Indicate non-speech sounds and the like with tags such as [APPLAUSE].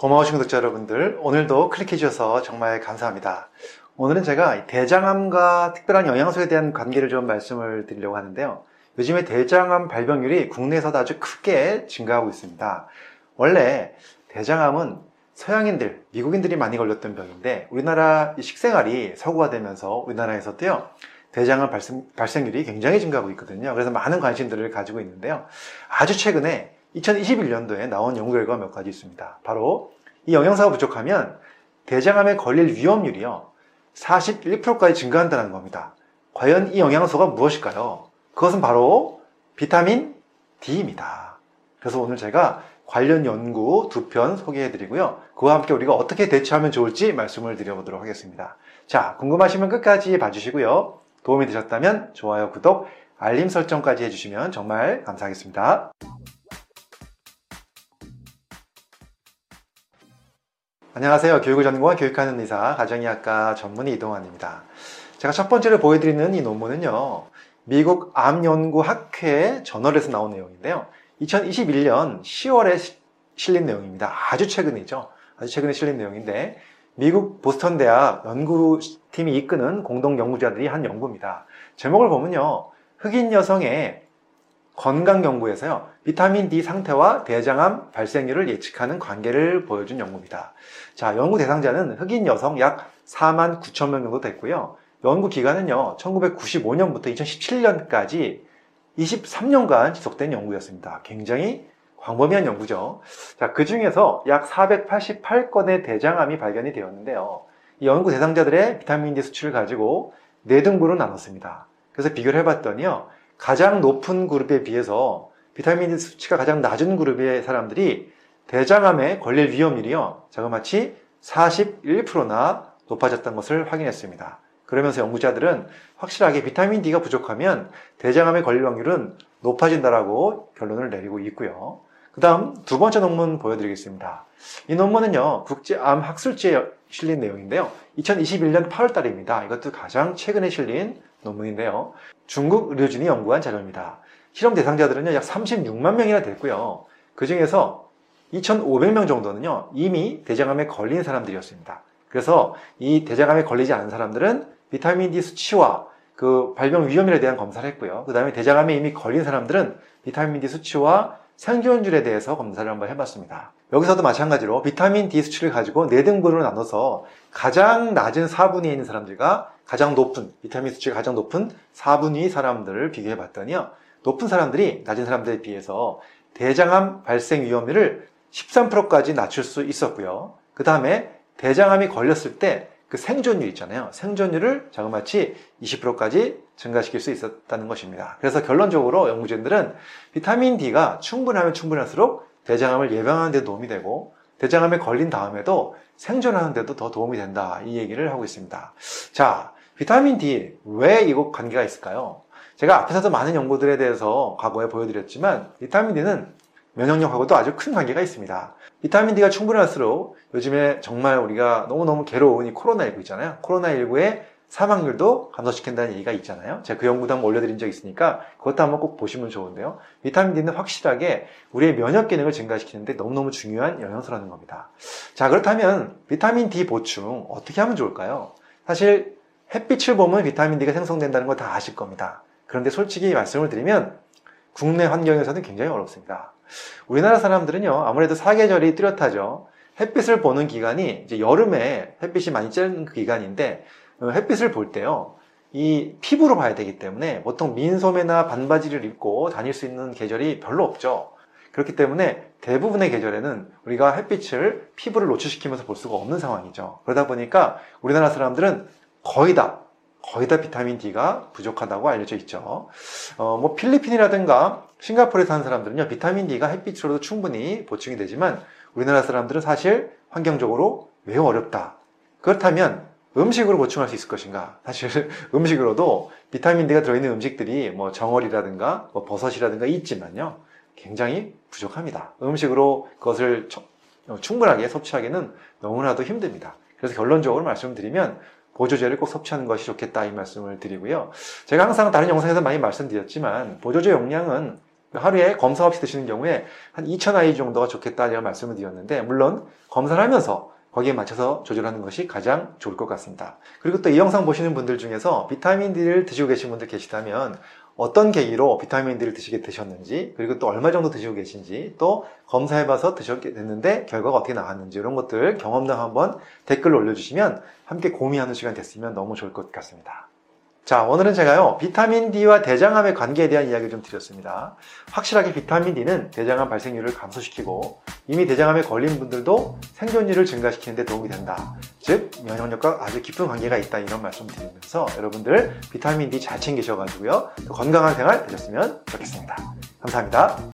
고마우신 구독자 여러분들, 오늘도 클릭해 주셔서 정말 감사합니다. 오늘은 제가 대장암과 특별한 영양소에 대한 관계를 좀 말씀을 드리려고 하는데요. 요즘에 대장암 발병률이 국내에서도 아주 크게 증가하고 있습니다. 원래 대장암은 서양인들, 미국인들이 많이 걸렸던 병인데 우리나라 식생활이 서구화되면서 우리나라에서도요. 대장암 발생, 발생률이 굉장히 증가하고 있거든요. 그래서 많은 관심들을 가지고 있는데요. 아주 최근에 2021년도에 나온 연구 결과가 몇 가지 있습니다. 바로 이 영양소가 부족하면 대장암에 걸릴 위험률이요. 41%까지 증가한다는 겁니다. 과연 이 영양소가 무엇일까요? 그것은 바로 비타민 D입니다. 그래서 오늘 제가 관련 연구 두 편 소개해 드리고요. 그와 함께 우리가 어떻게 대처하면 좋을지 말씀을 드려보도록 하겠습니다. 자, 궁금하시면 끝까지 봐주시고요. 도움이 되셨다면 좋아요, 구독, 알림 설정까지 해주시면 정말 감사하겠습니다. 안녕하세요. 교육을 전공한 교육하는 의사, 가정의학과 전문의 이동환입니다. 제가 첫 번째로 보여드리는 이 논문은요. 미국 암연구학회 저널에서 나온 내용인데요. 2021년 10월에 실린 내용입니다. 아주 최근이죠. 아주 최근에 실린 내용인데 미국 보스턴 대학 연구팀이 이끄는 공동 연구자들이 한 연구입니다. 제목을 보면요. 흑인 여성의 건강 연구에서요. 비타민 D 상태와 대장암 발생률을 예측하는 관계를 보여준 연구입니다. 자, 연구 대상자는 흑인 여성 약 4만 9천 명 정도 됐고요. 연구 기간은요. 1995년부터 2017년까지 23년간 지속된 연구였습니다. 굉장히 광범위한 연구죠. 자, 그 중에서 약 488건의 대장암이 발견이 되었는데요. 이 연구 대상자들의 비타민 D 수치를 가지고 네 등분으로 나눴습니다. 그래서 비교를 해봤더니요. 가장 높은 그룹에 비해서 비타민 D 수치가 가장 낮은 그룹의 사람들이 대장암에 걸릴 위험률이요. 자그마치 41%나 높아졌던 것을 확인했습니다. 그러면서 연구자들은 확실하게 비타민 D가 부족하면 대장암에 걸릴 확률은 높아진다라고 결론을 내리고 있고요. 그 다음 두 번째 논문 보여드리겠습니다. 이 논문은요, 국제암 학술지에 실린 내용인데요. 2021년 8월 달입니다. 이것도 가장 최근에 실린 논문인데요. 중국 의료진이 연구한 자료입니다. 실험 대상자들은요, 약 36만 명이나 됐고요. 그 중에서 2,500명 정도는요, 이미 대장암에 걸린 사람들이었습니다. 그래서 이 대장암에 걸리지 않은 사람들은 비타민 D 수치와 그 발병 위험에 대한 검사를 했고요. 그 다음에 대장암에 이미 걸린 사람들은 비타민 D 수치와 생존율에 대해서 검사를 한번 해봤습니다. 여기서도 마찬가지로 비타민 D 수치를 가지고 4등분으로 나눠서 가장 낮은 4분위에 있는 사람들과 가장 높은 비타민 수치가 가장 높은 4분위 사람들을 비교해 봤더니요. 높은 사람들이 낮은 사람들에 비해서 대장암 발생 위험률을 13%까지 낮출 수 있었고요. 그 다음에 대장암이 걸렸을 때 그 생존율 있잖아요. 생존율을 자그마치 20%까지 증가시킬 수 있었다는 것입니다. 그래서 결론적으로 연구진들은 비타민 D가 충분하면 충분할수록 대장암을 예방하는 데 도움이 되고 대장암에 걸린 다음에도 생존하는 데도 더 도움이 된다. 이 얘기를 하고 있습니다. 자, 비타민 D 왜 이거 관계가 있을까요? 제가 앞에서도 많은 연구들에 대해서 과거에 보여드렸지만 비타민 D는 면역력하고도 아주 큰 관계가 있습니다. 비타민 D가 충분할수록 요즘에 정말 우리가 너무너무 괴로운 이 코로나19 있잖아요. 코로나19의 사망률도 감소시킨다는 얘기가 있잖아요. 제가 그 연구도 한번 올려드린 적 있으니까 그것도 한번 꼭 보시면 좋은데요. 비타민 D는 확실하게 우리의 면역 기능을 증가시키는데 너무너무 중요한 영양소라는 겁니다. 자, 그렇다면 비타민 D 보충 어떻게 하면 좋을까요? 사실 햇빛을 보면 비타민 D가 생성된다는 거 다 아실 겁니다. 그런데 솔직히 말씀을 드리면 국내 환경에서는 굉장히 어렵습니다. 우리나라 사람들은요, 아무래도 사계절이 뚜렷하죠. 햇빛을 보는 기간이 이제 여름에 햇빛이 많이 쬐는 그 기간인데 어, 햇빛을 볼 때요. 이 피부로 봐야 되기 때문에 보통 민소매나 반바지를 입고 다닐 수 있는 계절이 별로 없죠. 그렇기 때문에 대부분의 계절에는 우리가 햇빛을 피부를 노출시키면서 볼 수가 없는 상황이죠. 그러다 보니까 우리나라 사람들은 거의 다 거의 다 비타민 D가 부족하다고 알려져 있죠. 어, 뭐 필리핀이라든가 싱가포르에 사는 사람들은요, 비타민 D가 햇빛으로도 충분히 보충이 되지만 우리나라 사람들은 사실 환경적으로 매우 어렵다. 그렇다면 음식으로 보충할 수 있을 것인가? 사실 [LAUGHS] 음식으로도 비타민 D가 들어있는 음식들이 뭐 정어리라든가 뭐 버섯이라든가 있지만요, 굉장히 부족합니다. 음식으로 그것을 충분하게 섭취하기는 너무나도 힘듭니다. 그래서 결론적으로 말씀드리면 보조제를 꼭 섭취하는 것이 좋겠다 이 말씀을 드리고요. 제가 항상 다른 영상에서 많이 말씀드렸지만 보조제 용량은 하루에 검사 없이 드시는 경우에 한 2,000IU 정도가 좋겠다 제가 말씀을 드렸는데 물론 검사를 하면서 거기에 맞춰서 조절하는 것이 가장 좋을 것 같습니다. 그리고 또 이 영상 보시는 분들 중에서 비타민 D를 드시고 계신 분들 계시다면 어떤 계기로 비타민 D를 드시게 되셨는지 그리고 또 얼마 정도 드시고 계신지 또 검사해봐서 드셨게 됐는데 결과가 어떻게 나왔는지 이런 것들 경험담 한번 댓글로 올려주시면 함께 고민하는 시간 됐으면 너무 좋을 것 같습니다. 자, 오늘은 제가요, 비타민 D와 대장암의 관계에 대한 이야기를 좀 드렸습니다. 확실하게 비타민 D는 대장암 발생률을 감소시키고, 이미 대장암에 걸린 분들도 생존율을 증가시키는 데 도움이 된다. 즉, 면역력과 아주 깊은 관계가 있다. 이런 말씀 드리면서 여러분들 비타민 D 잘 챙기셔가지고요, 건강한 생활 되셨으면 좋겠습니다. 감사합니다.